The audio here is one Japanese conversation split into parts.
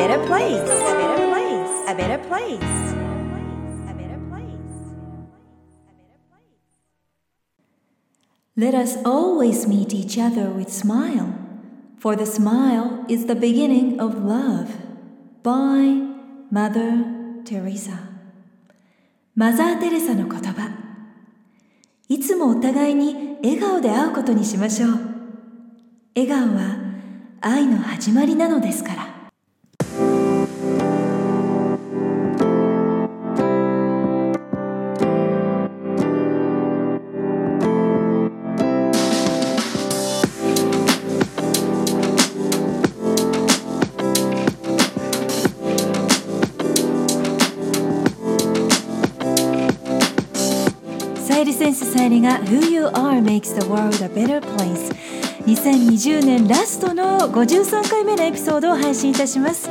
better place, a better place, a better place. Let us always meet each other with smile, for the smile is the beginning of love. By Mother Teresa マザー・テレサの言葉いつもお互いに笑顔で会うことにしましょう笑顔は愛の始まりなのですからセンスさゆりが Who You Are Makes the World a Better Place. 2020年ラストの53回目のエピソードを配信いたします。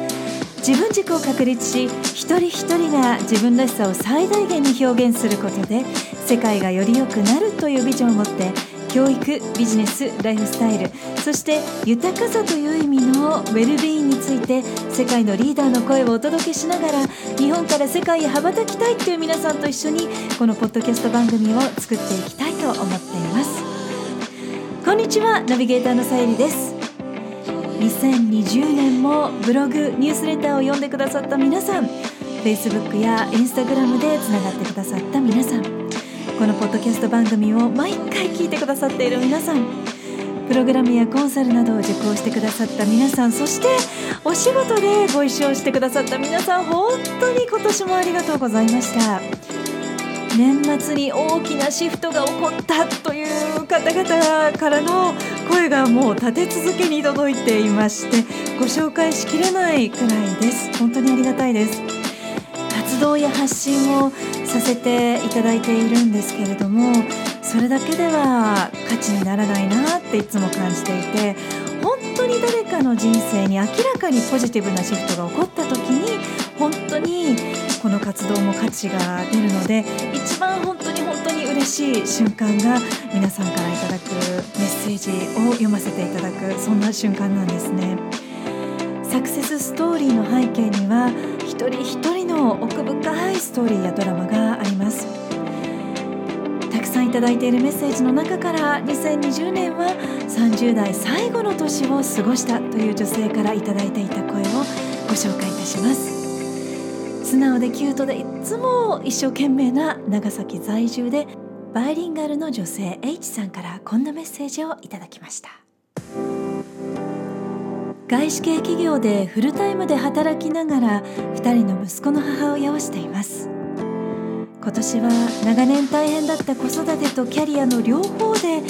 自分軸を確立し一人一人が自分らしさを最大限に表現することで世界がより良くなるというビジョンを持って教育ビジネスライフスタイルそして豊かさという意味のウェルビーインについて世界のリーダーの声をお届けしながら日本から世界へ羽ばたきたいという皆さんと一緒にこのポッドキャスト番組を作っていきたいと思っています。こんにちはナビゲーターのさゆりです。2020年もブログニュースレターを読んでくださった皆さん Facebook や Instagram でつながってくださった皆さん。このポッドキャスト番組を毎回聞いてくださっている皆さんプログラムやコンサルなどを受講してくださった皆さんそしてお仕事でご一緒してくださった皆さん本当に今年もありがとうございました。年末に大きなシフトが起こったという方々からの声がもう立て続けに届いていましてご紹介しきれないくらいです。本当にありがたいです。活動や発信をさせていただいているんですけれどもそれだけでは価値にならないなっていつも感じていて本当に誰かの人生に明らかにポジティブなシフトが起こった時に本当にこの活動も価値が出るので一番本当に本当に嬉しい瞬間が皆さんからいただくメッセージを読ませていただくそんな瞬間なんですね。サクセスストーリーの背景には一人一人の奥深いストーリーやドラマがあります。たくさんいただいているメッセージの中から2020年は30代最後の年を過ごしたという女性からいただいていた声をご紹介いたします。素直でキュートでいつも一生懸命な長崎在住でバイリンガルの女性 H さんからこんなメッセージをいただきました。外資系企業でフルタイムで働きながら2人の息子の母親をしています。今年は長年大変だった子育てとキャリアの両方で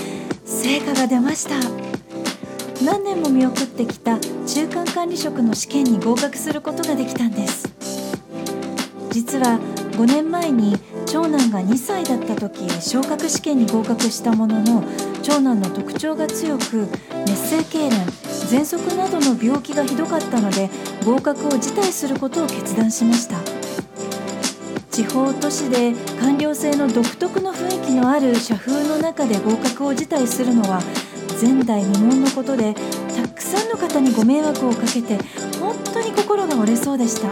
成果が出ました。何年も見送ってきた中間管理職の試験に合格することができたんです。実は5年前に長男が2歳だった時昇格試験に合格したものの長男の特徴が強く熱性痙攣喘息などの病気がひどかったので合格を辞退することを決断しました。地方都市で官僚制の独特の雰囲気のある社風の中で合格を辞退するのは前代未聞のことでたくさんの方にご迷惑をかけて本当に心が折れそうでした。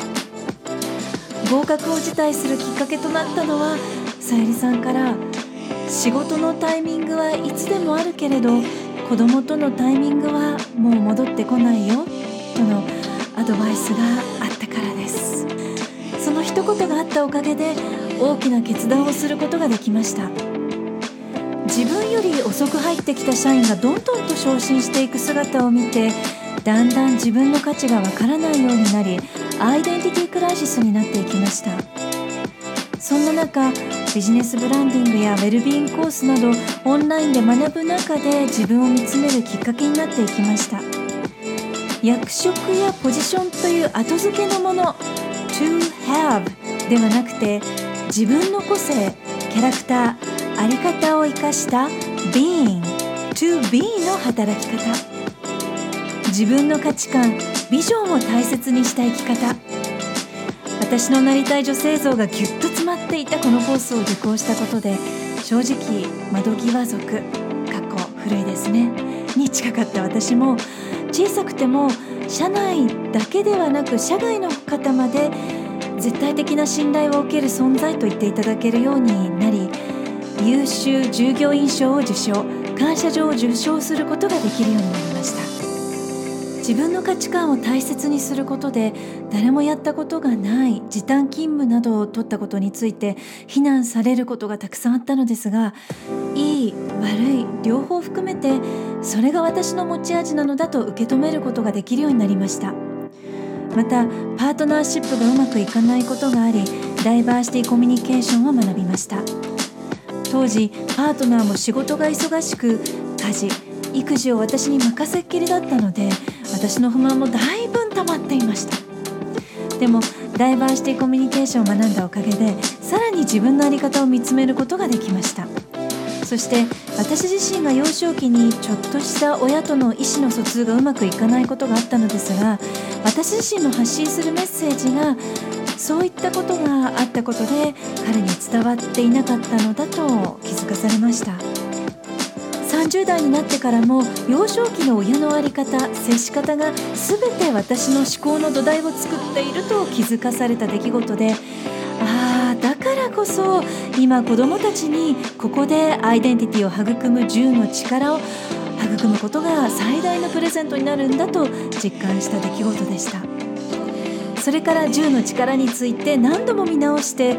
合格を辞退するきっかけとなったのはさゆりさんから仕事のタイミングはいつでもあるけれど子供とのタイミングはもう戻ってこないよとのアドバイスがあったからです。その一言があったおかげで大きな決断をすることができました。自分より遅く入ってきた社員がどんどんと昇進していく姿を見てだんだん自分の価値がわからないようになりアイデンティティクライシスになっていきました。そんな中ビジネスブランディングやウェルビーンコースなどオンラインで学ぶ中で自分を見つめるきっかけになっていきました。役職やポジションという後付けのもの to have ではなくて自分の個性キャラクターあり方を生かした being to be の働き方。自分の価値観ビジョンを大切にした生き方。私のなりたい女性像がぎゅっと詰まっていたこのコースを受講したことで正直窓際族過去古いですね。に近かった私も小さくても社内だけではなく社外の方まで絶対的な信頼を受ける存在と言っていただけるようになり優秀従業員賞を受賞感謝状を受賞することができるようになりました。自分の価値観を大切にすることで誰もやったことがない時短勤務などを取ったことについて非難されることがたくさんあったのですがいい悪い両方含めてそれが私の持ち味なのだと受け止めることができるようになりました。またパートナーシップがうまくいかないことがありダイバーシティコミュニケーションを学びました。当時パートナーも仕事が忙しく家事育児を私に任せっきりだったので私の不満もだいぶ溜まっていました。でもダイバーシティコミュニケーションを学んだおかげでさらに自分の在り方を見つめることができました。そして私自身が幼少期にちょっとした親との意思の疎通がうまくいかないことがあったのですが私自身の発信するメッセージがそういったことがあったことで彼に伝わっていなかったのだと気づかされました。30代になってからも幼少期の親の在り方接し方が全て私の思考の土台を作っていると気づかされた出来事でああだからこそ今子どもたちにここでアイデンティティを育む10の力を育むことが最大のプレゼントになるんだと実感した出来事でした。それから銃の力について何度も見直して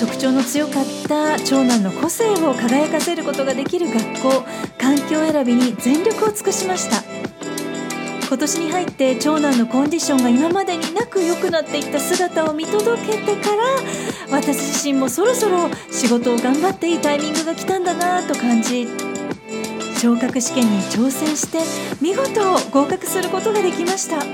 特徴の強かった長男の個性を輝かせることができる学校環境選びに全力を尽くしました。今年に入って長男のコンディションが今までになく良くなっていった姿を見届けてから私自身もそろそろ仕事を頑張っていいタイミングが来たんだなと感じ昇格試験に挑戦して見事合格することができました。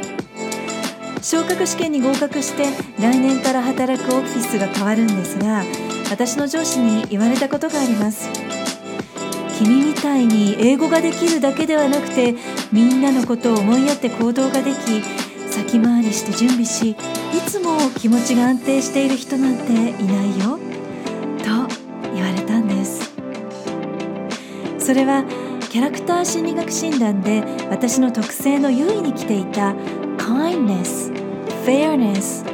昇格試験に合格して来年から働くオフィスが変わるんですが私の上司に言われたことがあります。君みたいに英語ができるだけではなくてみんなのことを思いやって行動ができ先回りして準備しいつも気持ちが安定している人なんていないよ。と言われたんです。それはキャラクター心理学診断で私の特性の優位に来ていた kindness, fairness,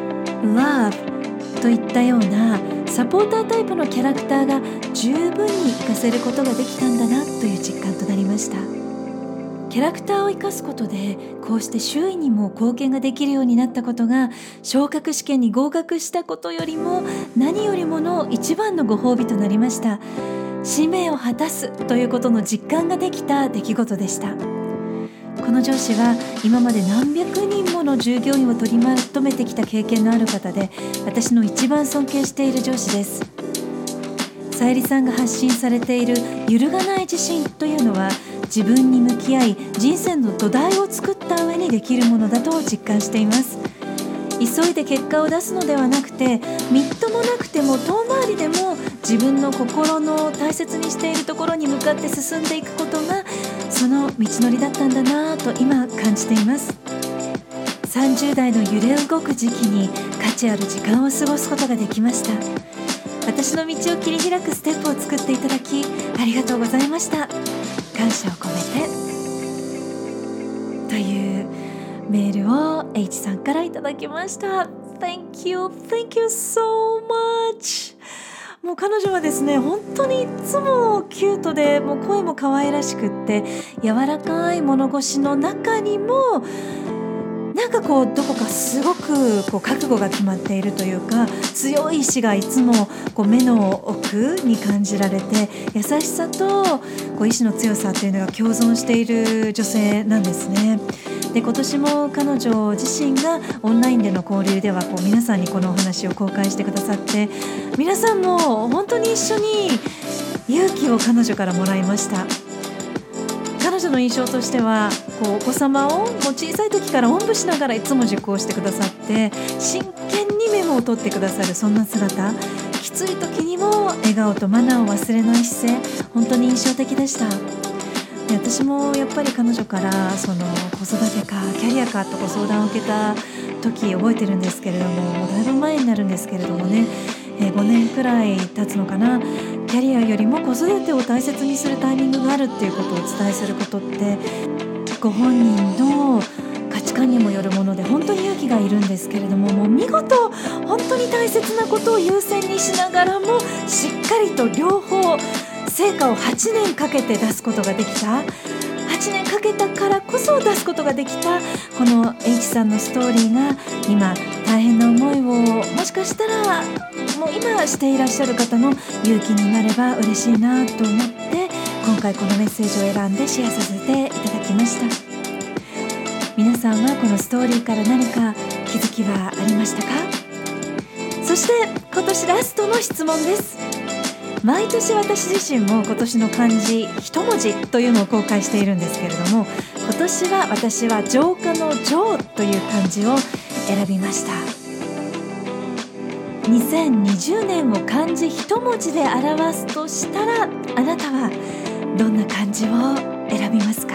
love といったようなサポータータイプのキャラクターが十分に活かせることができたんだなという実感となりましたキャラクターを生かすことでこうして周囲にも貢献ができるようになったことが昇格試験に合格したことよりも何よりもの一番のご褒美となりました使命を果たすということの実感ができた出来事でした。この上司は今まで何百人もの従業員を取りまとめてきた経験のある方で私の一番尊敬している上司です。さゆりさんが発信されている揺るがない自信というのは自分に向き合い人生の土台を作った上にできるものだと実感しています。急いで結果を出すのではなくてみっともなくても遠回りでも自分の心の大切にしているところに向かって進んでいくことがその道のりだったんだなと今感じています。30代の揺れ動く時期に価値ある時間を過ごすことができました。私の道を切り開くステップを作っていただきありがとうございました。感謝を込めて。というメールを H さんからいただきました。Thank you, thank you so much. もう彼女はですね本当にいつもキュートでもう声も可愛らしくって柔らかい物腰の中にもなんかこうどこかすごくこう覚悟が決まっているというか強い意志がいつもこう目の奥に感じられて優しさとこう意志の強さというのが共存している女性なんですね。で今年も彼女自身がオンラインでの交流ではこう皆さんにこのお話を公開してくださって皆さんも本当に一緒に勇気を彼女からもらいました彼女の印象としてはこうお子様をもう小さい時からおんぶしながらいつも受講してくださって真剣にメモを取ってくださるそんな姿。きつい時にも笑顔とマナーを忘れない姿勢。本当に印象的でした。で私もやっぱり彼女からその子育てかキャリアかとご相談を受けた時覚えてるんですけれどもだいぶ前になるんですけれどもね、え、5年くらい経つのかな。キャリアよりも子育てを大切にするタイミングがあるっていうことをお伝えすることってご本人の価値観にもよるもので本当に勇気がいるんですけれどももう見事本当に大切なことを優先にしながらもしっかりと両方成果を8年かけて出すことができた。8年かけたからこそ出すことができたこの H さんのストーリーが今大変な思いをもしかしたらもう今していらっしゃる方の勇気になれば嬉しいなと思って今回このメッセージを選んでシェアさせていただきました。皆さんはこのストーリーから何か気づきはありましたか？そして今年ラストの質問です。毎年私自身も今年の漢字一文字というのを公開しているんですけれども今年は私は浄化の浄という漢字を選びました。2020年を漢字一文字で表すとしたらあなたはどんな漢字を選びますか？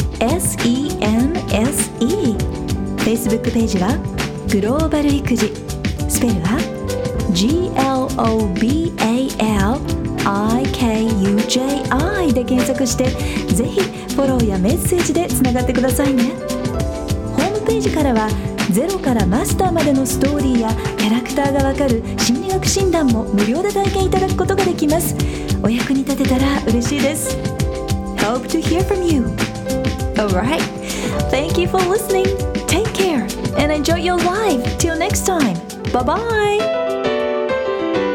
SENSE Facebook ページはグローバル育児。スペルは GLOBALIKUJI で検索してぜひフォローやメッセージでつながってくださいね。ホームページからはゼロからマスターまでのストーリーやキャラクターがわかる心理学診断も無料で体験いただくことができます。お役に立てたら嬉しいです。Hope to hear from you. Alright, thank you for listening. Take care and enjoy your life. Till next time. Bye bye.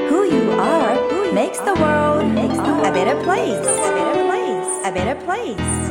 Who you are makes the world a better place. A better place. A better place.